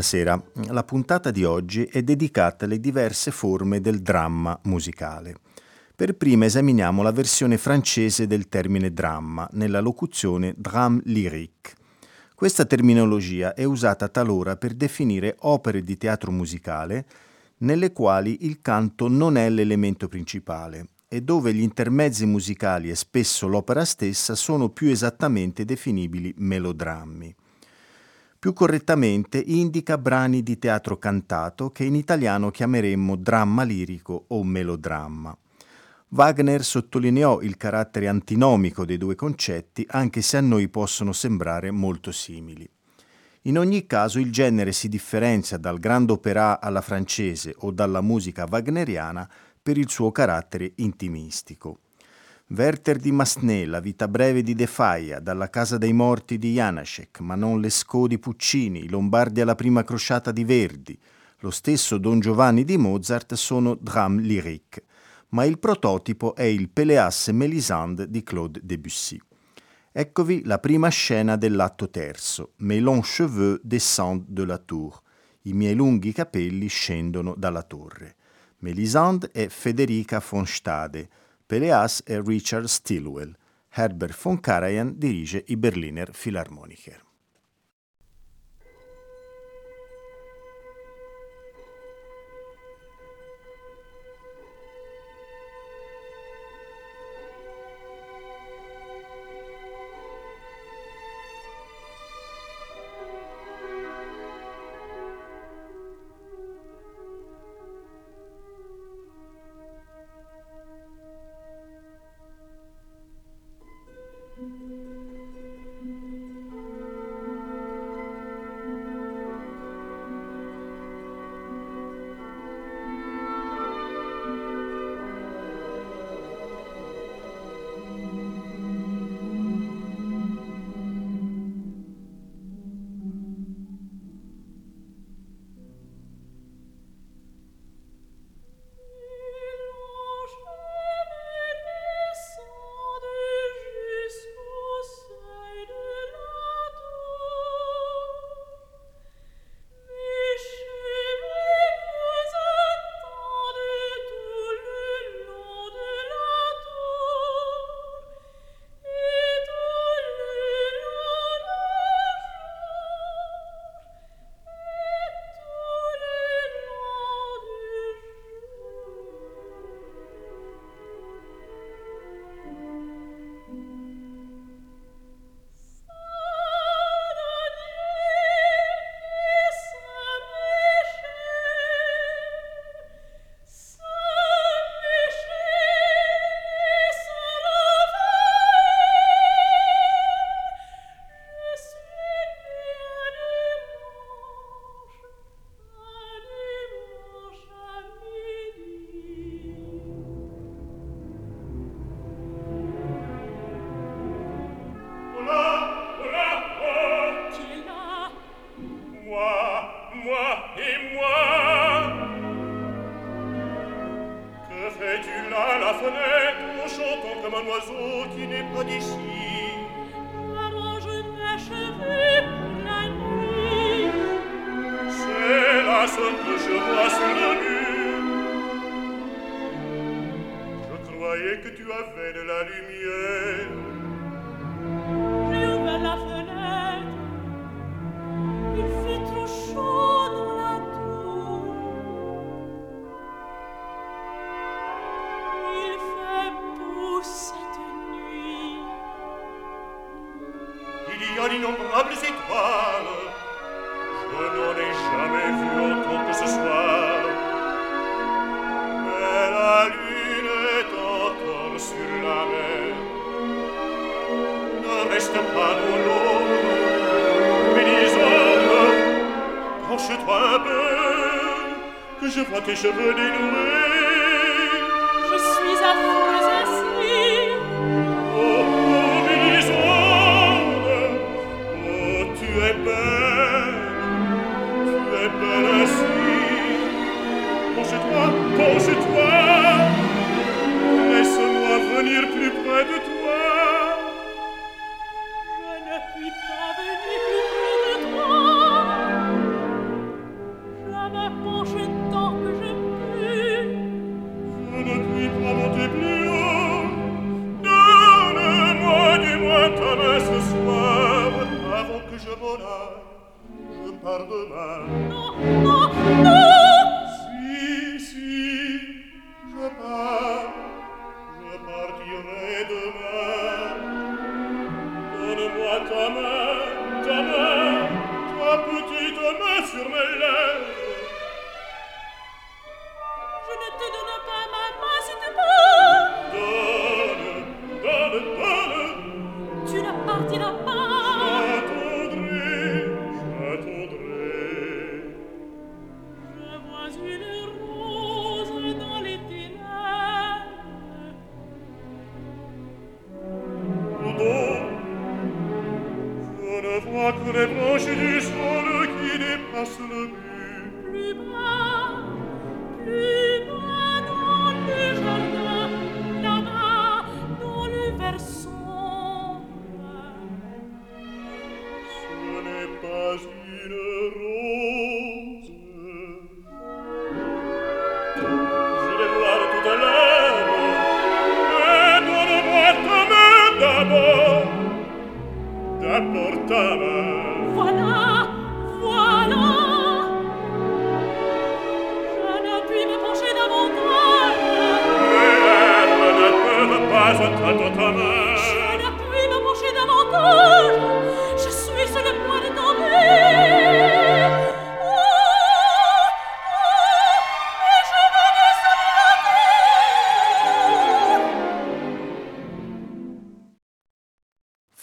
Buonasera, la puntata di oggi è dedicata alle diverse forme del dramma musicale. Per prima esaminiamo la versione francese del termine dramma nella locuzione drame lyrique. Questa terminologia è usata talora per definire opere di teatro musicale nelle quali il canto non è l'elemento principale e dove gli intermezzi musicali e spesso l'opera stessa sono più esattamente definibili melodrammi. Più correttamente indica brani di teatro cantato che in italiano chiameremmo dramma lirico o melodramma. Wagner sottolineò il carattere antinomico dei due concetti, anche se a noi possono sembrare molto simili. In ogni caso il genere si differenzia dal grande opera alla francese o dalla musica wagneriana per il suo carattere intimistico. Werther di Masné, La vita breve di De Faia, Dalla casa dei morti di Janacek, Manon Lescaut di Puccini, Lombardi alla prima crociata di Verdi, lo stesso Don Giovanni di Mozart sono drame lyrique, ma il prototipo è il Péléas e Mélisande di Claude Debussy. Eccovi la prima scena dell'atto terzo, Mes longs cheveux descendent de la tour, i miei lunghi capelli scendono dalla torre. Mélisande è Federica von Stade, Peleas è Richard Stilwell. Herbert von Karajan dirige i Berliner Philharmoniker.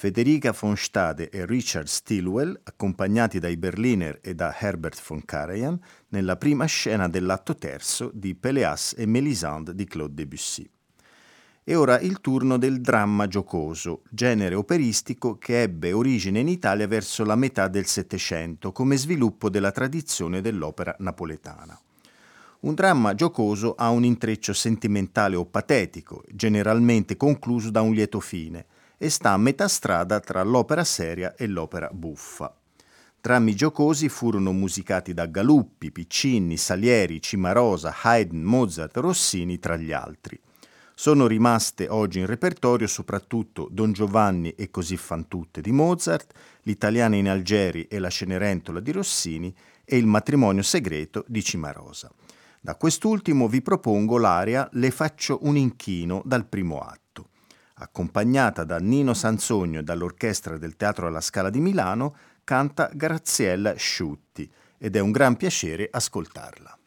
Federica von Stade e Richard Stilwell, accompagnati dai Berliner e da Herbert von Karajan, nella prima scena dell'atto terzo di Péléas e Mélisande di Claude Debussy. E ora il turno del dramma giocoso, genere operistico che ebbe origine in Italia verso la metà del Settecento come sviluppo della tradizione dell'opera napoletana. Un dramma giocoso ha un intreccio sentimentale o patetico, generalmente concluso da un lieto fine, e sta a metà strada tra l'opera seria e l'opera buffa. Drammi giocosi furono musicati da Galuppi, Piccini, Salieri, Cimarosa, Haydn, Mozart, Rossini tra gli altri. Sono rimaste oggi in repertorio soprattutto Don Giovanni e così fan tutte di Mozart, L'italiana in Algeri e la Cenerentola di Rossini e Il matrimonio segreto di Cimarosa. Da quest'ultimo vi propongo l'aria Le faccio un inchino dal primo atto. Accompagnata da Nino Sansogno e dall'orchestra del Teatro alla Scala di Milano, canta Graziella Sciutti ed è un gran piacere ascoltarla.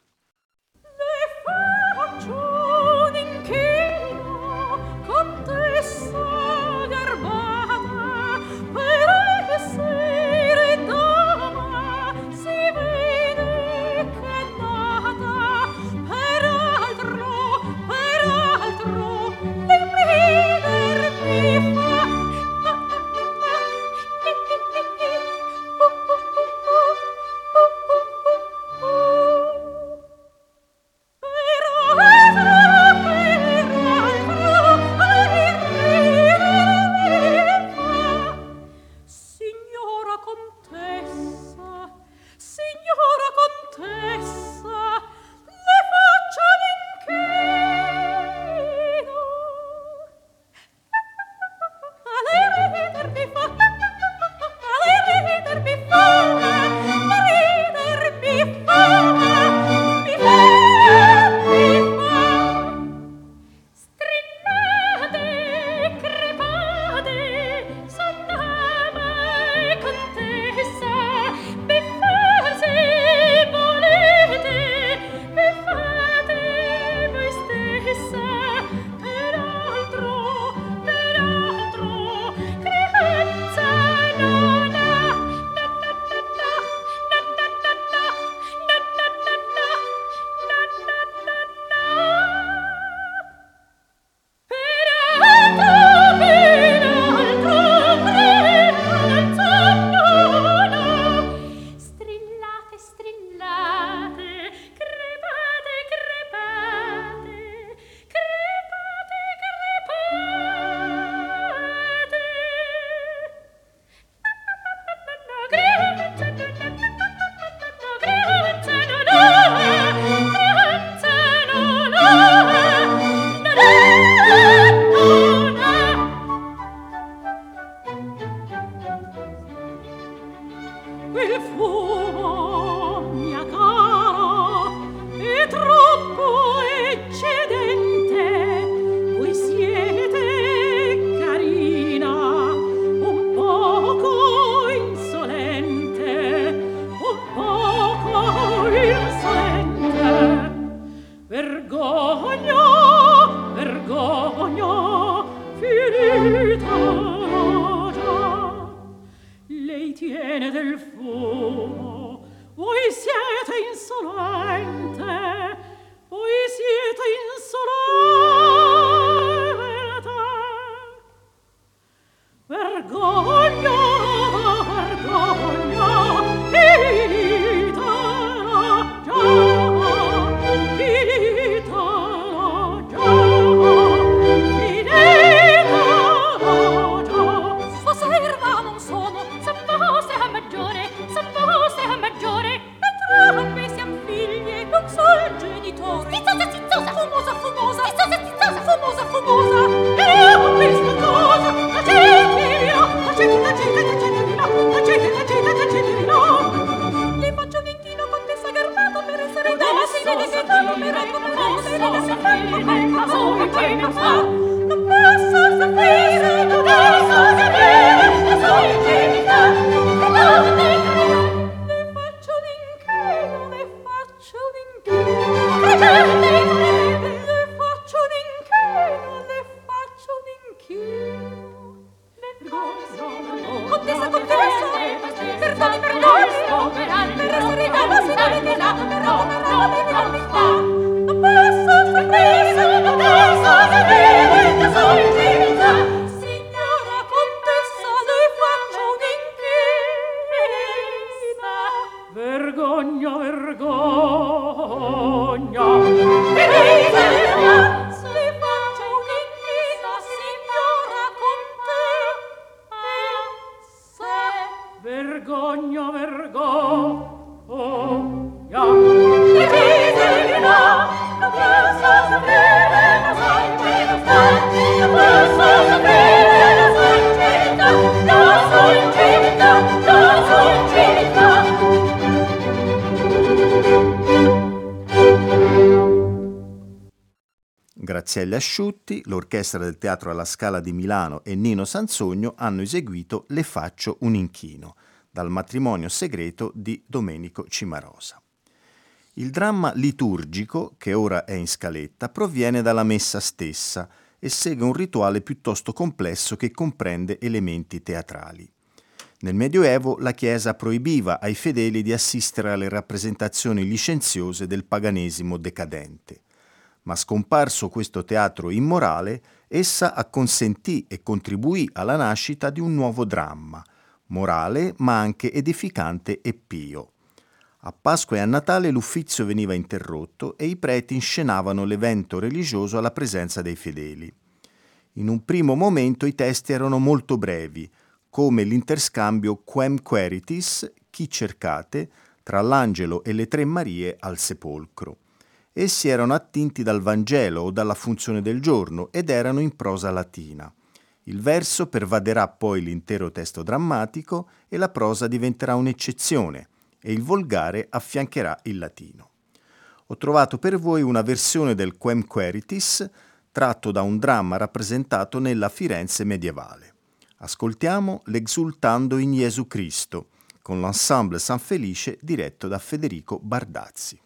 sol genitore. Spizza Graziella Asciutti, l'orchestra del Teatro alla Scala di Milano e Nino Sansogno hanno eseguito Le faccio un inchino, dal matrimonio segreto di Domenico Cimarosa. Il dramma liturgico, che ora è in scaletta, proviene dalla messa stessa e segue un rituale piuttosto complesso che comprende elementi teatrali. Nel Medioevo la Chiesa proibiva ai fedeli di assistere alle rappresentazioni licenziose del paganesimo decadente ma scomparso questo teatro immorale, essa acconsentì e contribuì alla nascita di un nuovo dramma, morale ma anche edificante e pio. A Pasqua e a Natale l'uffizio veniva interrotto e i preti inscenavano l'evento religioso alla presenza dei fedeli. In un primo momento i testi erano molto brevi, come l'interscambio Quem Queritis, chi cercate, tra l'angelo e le tre Marie al sepolcro. Essi erano attinti dal Vangelo o dalla funzione del giorno ed erano in prosa latina. Il verso pervaderà poi l'intero testo drammatico e la prosa diventerà un'eccezione e il volgare affiancherà il latino. Ho trovato per voi una versione del Quem Queritis tratto da un dramma rappresentato nella Firenze medievale. Ascoltiamo l'Exultando in Gesù Cristo con l'ensemble San Felice diretto da Federico Bardazzi.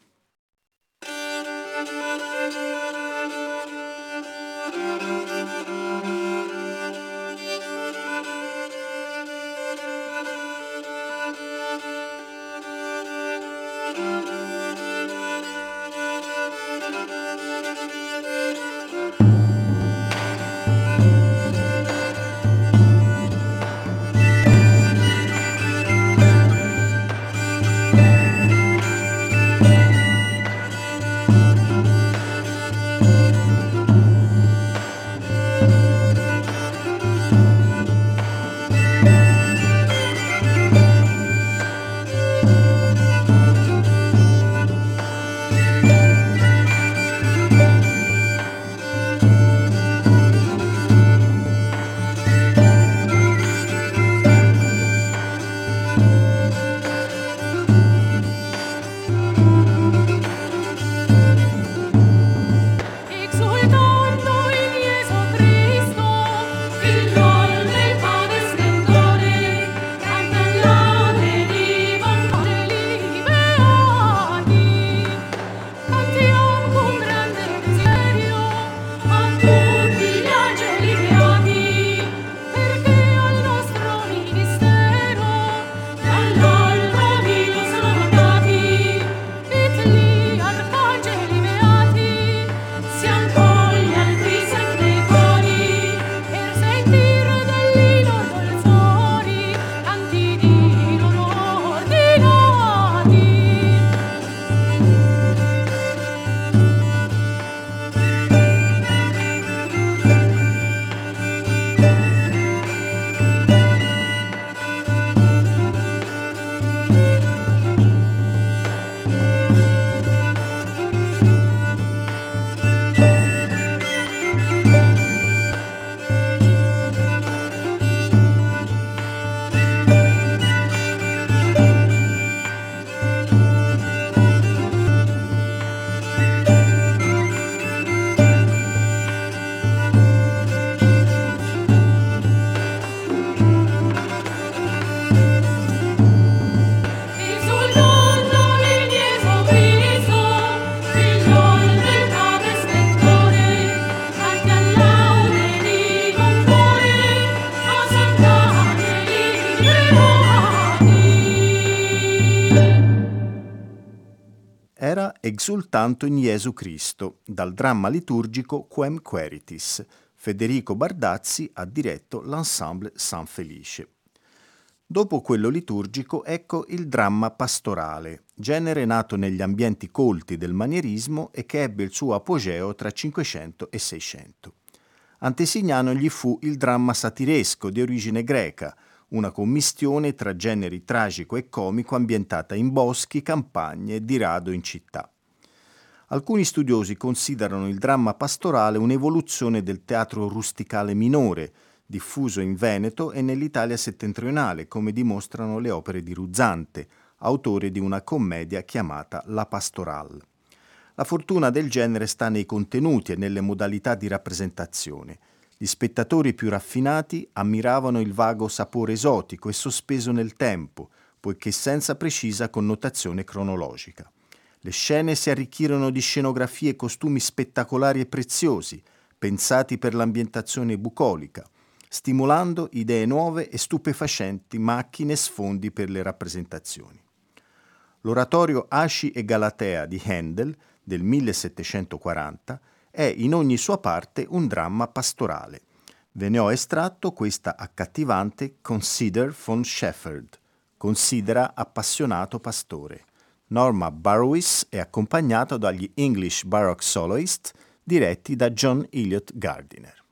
Exultanto in Gesù Cristo, dal dramma liturgico Quem Queritis. Federico Bardazzi ha diretto l'ensemble San Felice. Dopo quello liturgico ecco il dramma pastorale, genere nato negli ambienti colti del manierismo e che ebbe il suo apogeo tra 500 e 600. Antesignano gli fu il dramma satiresco di origine greca, una commistione tra generi tragico e comico ambientata in boschi, campagne e di rado in città. Alcuni studiosi considerano il dramma pastorale un'evoluzione del teatro rusticale minore, diffuso in Veneto e nell'Italia settentrionale, come dimostrano le opere di Ruzzante, autore di una commedia chiamata La Pastoral. La fortuna del genere sta nei contenuti e nelle modalità di rappresentazione. Gli spettatori più raffinati ammiravano il vago sapore esotico e sospeso nel tempo, poiché senza precisa connotazione cronologica. Le scene si arricchirono di scenografie e costumi spettacolari e preziosi, pensati per l'ambientazione bucolica, stimolando idee nuove e stupefacenti macchine e sfondi per le rappresentazioni. L'oratorio Asci e Galatea di Handel del 1740 è in ogni sua parte un dramma pastorale. Ve ne ho estratto questa accattivante Consider von Shepherd, considera appassionato pastore. Norma Burwis è accompagnata dagli English Baroque Soloist diretti da John Elliott Gardiner.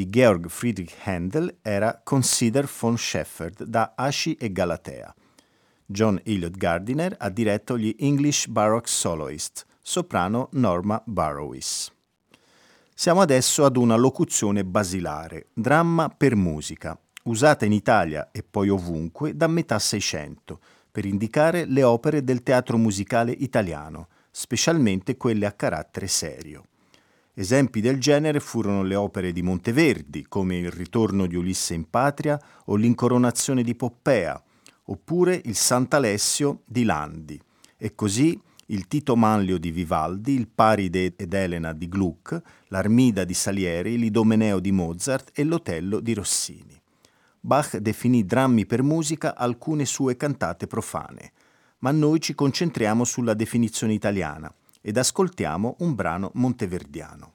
Di Georg Friedrich Handel era Consider von Shepherd da Asci e Galatea. John Elliot Gardiner ha diretto gli English Baroque Soloist, soprano Norma Barrowis. Siamo adesso ad una locuzione basilare, dramma per musica, usata in Italia e poi ovunque da metà Seicento, per indicare le opere del teatro musicale italiano, specialmente quelle a carattere serio. Esempi del genere furono le opere di Monteverdi, come Il ritorno di Ulisse in patria o L'incoronazione di Poppea, oppure il Sant'Alessio di Landi, e così il Tito Manlio di Vivaldi, il Paride ed Elena di Gluck, l'Armida di Salieri, l'Idomeneo di Mozart e l'Otello di Rossini. Bach definì drammi per musica alcune sue cantate profane, ma noi ci concentriamo sulla definizione italiana ed ascoltiamo un brano monteverdiano.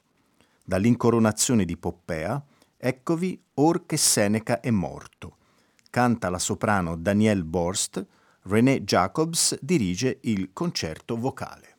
Dall'incoronazione di Poppea, eccovi Or che Seneca è morto. Canta la soprano Danielle Borst, René Jacobs dirige il concerto vocale.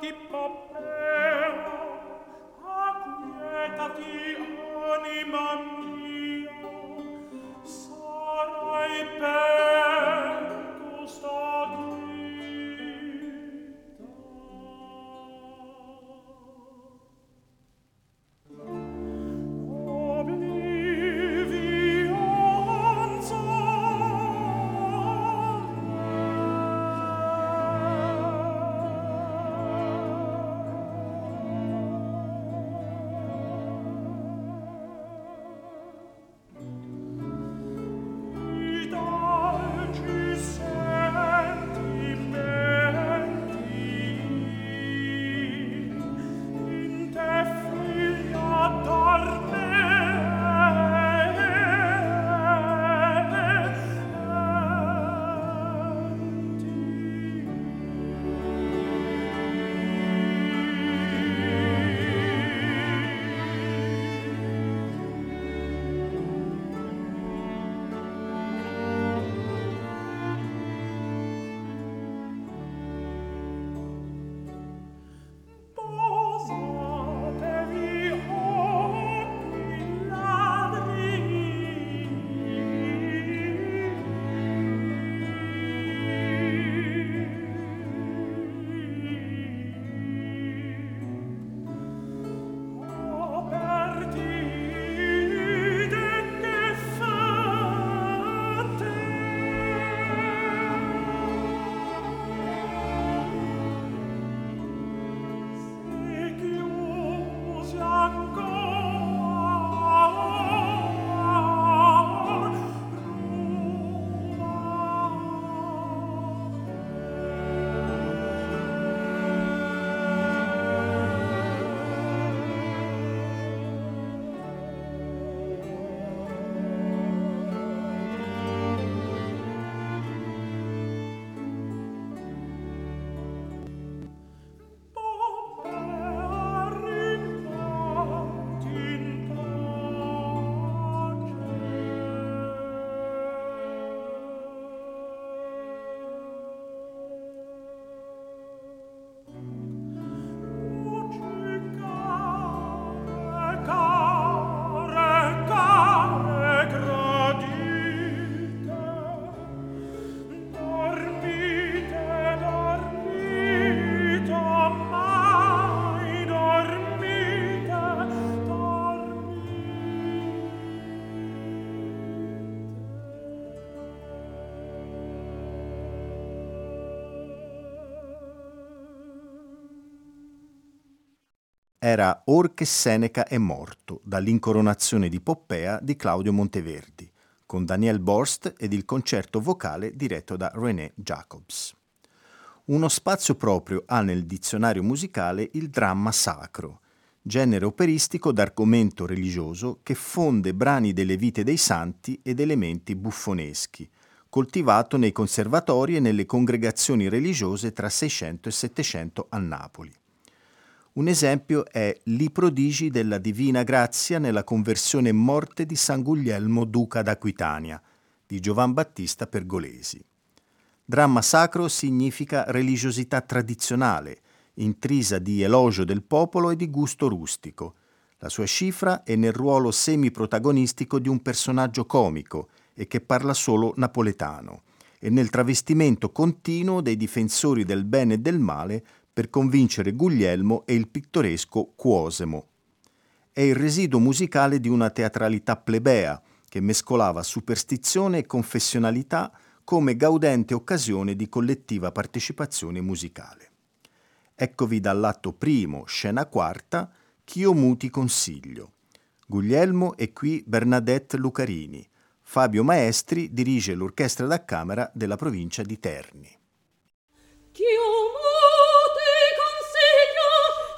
ti pop era Or che Seneca è morto, dall'incoronazione di Poppea di Claudio Monteverdi, con Daniel Borst ed il concerto vocale diretto da René Jacobs. Uno spazio proprio ha nel dizionario musicale il dramma sacro, genere operistico d'argomento religioso che fonde brani delle vite dei santi ed elementi buffoneschi, coltivato nei conservatori e nelle congregazioni religiose tra 600 e 700 a Napoli. Un esempio è Li prodigi della Divina Grazia nella conversione in morte di San Guglielmo Duca d'Aquitania, di Giovan Battista Pergolesi. Dramma sacro significa religiosità tradizionale, intrisa di elogio del popolo e di gusto rustico. La sua cifra è nel ruolo semi-protagonistico di un personaggio comico e che parla solo napoletano, e nel travestimento continuo dei difensori del bene e del male per convincere Guglielmo e il pittoresco Cuosemo. È il residuo musicale di una teatralità plebea che mescolava superstizione e confessionalità come gaudente occasione di collettiva partecipazione musicale. Eccovi dall'atto primo, scena quarta, Ch'io muti consiglio. Guglielmo e qui Bernadette Lucarini. Fabio Maestri dirige l'orchestra da camera della provincia di Terni. Ch'io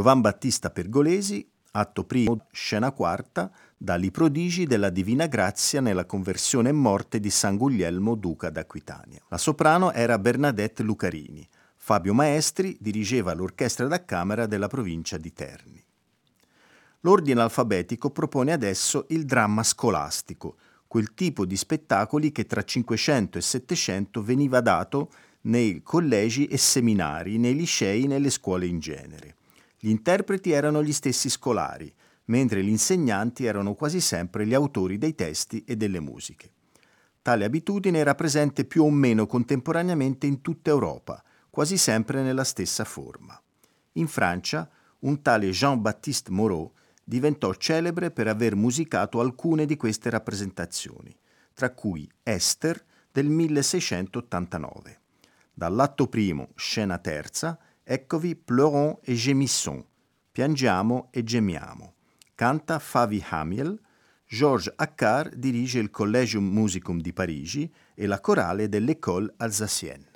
Giovan Battista Pergolesi, atto primo, scena quarta, dagli prodigi della Divina Grazia nella conversione e morte di San Guglielmo, duca d'Aquitania. La soprano era Bernadette Lucarini. Fabio Maestri dirigeva l'orchestra da camera della provincia di Terni. L'ordine alfabetico propone adesso il dramma scolastico, quel tipo di spettacoli che tra 500 e 700 veniva dato nei collegi e seminari, nei licei e nelle scuole in genere. Gli interpreti erano gli stessi scolari, mentre gli insegnanti erano quasi sempre gli autori dei testi e delle musiche. Tale abitudine era presente più o meno contemporaneamente in tutta Europa, quasi sempre nella stessa forma. In Francia, un tale Jean-Baptiste Moreau diventò celebre per aver musicato alcune di queste rappresentazioni, tra cui Esther del 1689. Dall'atto primo, scena terza, Eccovi Pleurons et Gémissons, Piangiamo e gemiamo. Canta Favi Hamiel, Georges Accard dirige il Collegium Musicum di Parigi e la corale dell'École Alsacienne.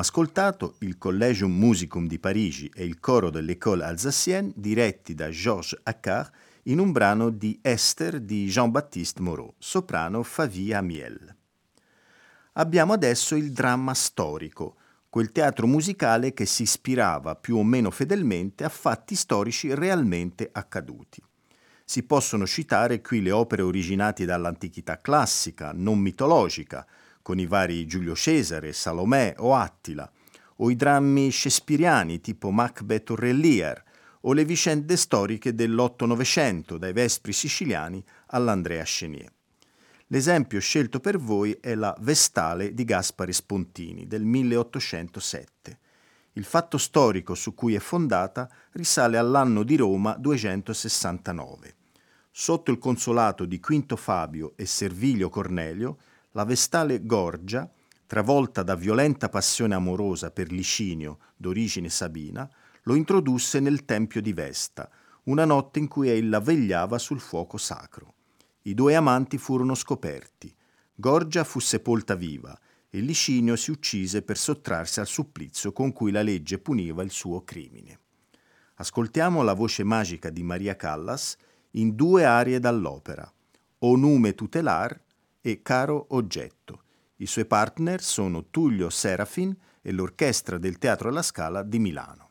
Ascoltato il Collegium Musicum di Parigi e il coro dell'École Alsacienne diretti da Georges Accard in un brano di Esther di Jean-Baptiste Moreau, soprano Favia Miel. Abbiamo adesso il dramma storico, quel teatro musicale che si ispirava più o meno fedelmente a fatti storici realmente accaduti. Si possono citare qui le opere originate dall'antichità classica, non mitologica, con i vari Giulio Cesare, Salomè o Attila, o i drammi shakespeariani tipo Macbeth o Re o le vicende storiche dell'Otto-Novecento, dai Vespri siciliani all'Andrea Chenier. L'esempio scelto per voi è la Vestale di Gaspare Spontini del 1807. Il fatto storico su cui è fondata risale all'anno di Roma 269. Sotto il consolato di Quinto Fabio e Servilio Cornelio, la Vestale Gorgia, travolta da violenta passione amorosa per Licinio, d'origine sabina, lo introdusse nel tempio di Vesta, una notte in cui ella vegliava sul fuoco sacro. I due amanti furono scoperti. Gorgia fu sepolta viva e Licinio si uccise per sottrarsi al supplizio con cui la legge puniva il suo crimine. Ascoltiamo la voce magica di Maria Callas in due arie dall'opera, O nume tutelar e Caro oggetto. I suoi partner sono Tullio Serafin e l'Orchestra del Teatro alla Scala di Milano.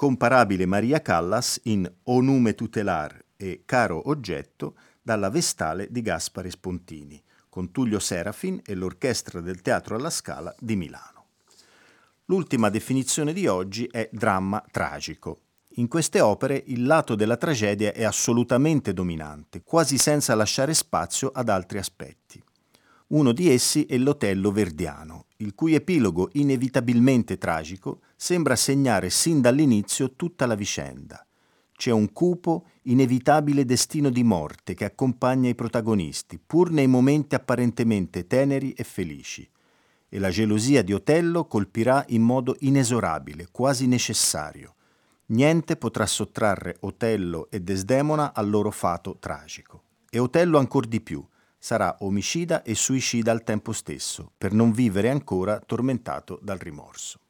L'incomparabile Maria Callas in O nume tutelar e Caro oggetto dalla Vestale di Gaspare Spontini, con Tullio Serafin e l'Orchestra del Teatro alla Scala di Milano. L'ultima definizione di oggi è dramma tragico. In queste opere il lato della tragedia è assolutamente dominante, quasi senza lasciare spazio ad altri aspetti. Uno di essi è l'Otello verdiano, il cui epilogo inevitabilmente tragico sembra segnare sin dall'inizio tutta la vicenda. C'è un cupo, inevitabile destino di morte che accompagna i protagonisti, pur nei momenti apparentemente teneri e felici. E la gelosia di Otello colpirà in modo inesorabile, quasi necessario. Niente potrà sottrarre Otello e Desdemona al loro fato tragico. E Otello ancor di più, sarà omicida e suicida al tempo stesso, per non vivere ancora tormentato dal rimorso.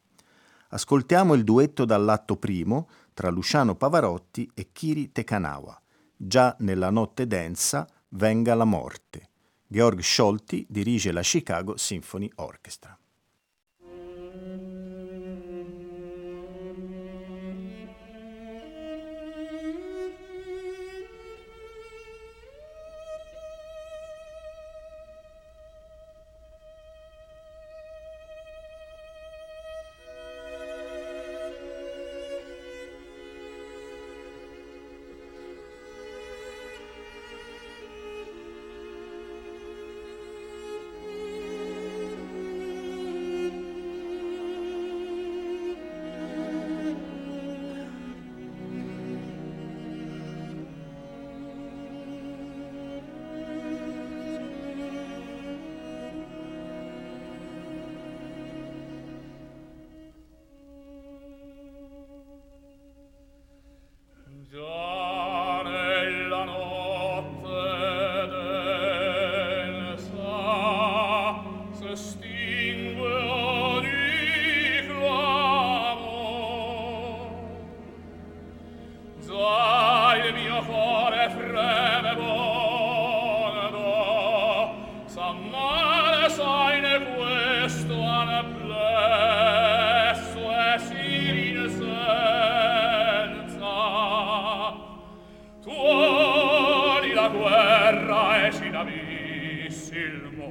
Ascoltiamo il duetto dall'atto primo tra Luciano Pavarotti e Kiri Tekanawa. Già nella notte densa venga la morte. Georg Scholti dirige la Chicago Symphony Orchestra.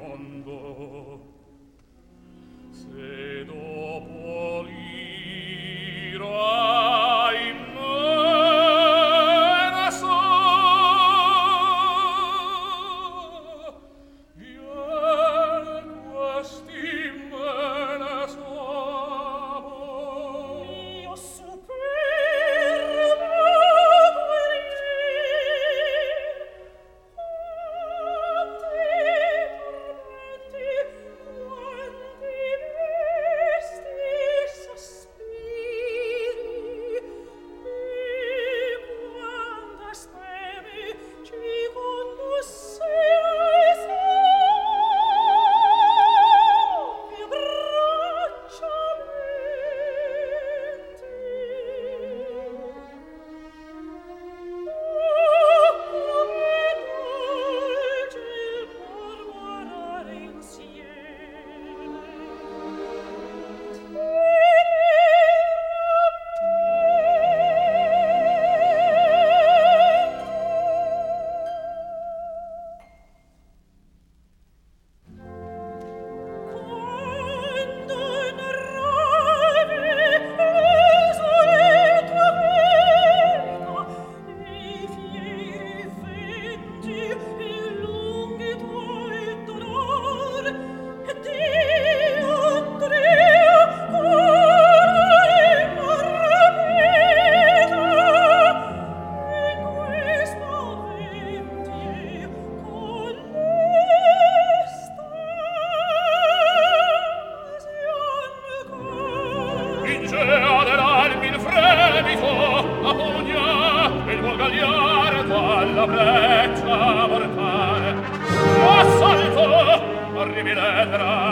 mondo. Se dopo mille drame.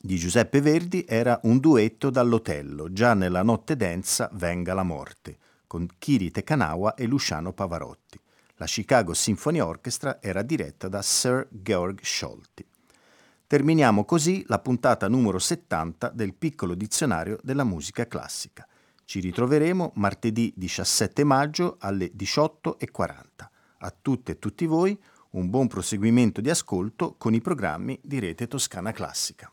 Di Giuseppe Verdi era un duetto dall'Otello, già nella notte densa Venga la morte, con Kiri Tekanawa e Luciano Pavarotti. La Chicago Symphony Orchestra era diretta da Sir Georg Scholti. Terminiamo così la puntata numero 70 del piccolo dizionario della musica classica. Ci ritroveremo martedì 17 maggio alle 18.40. A tutte e tutti voi un buon proseguimento di ascolto con i programmi di Rete Toscana Classica.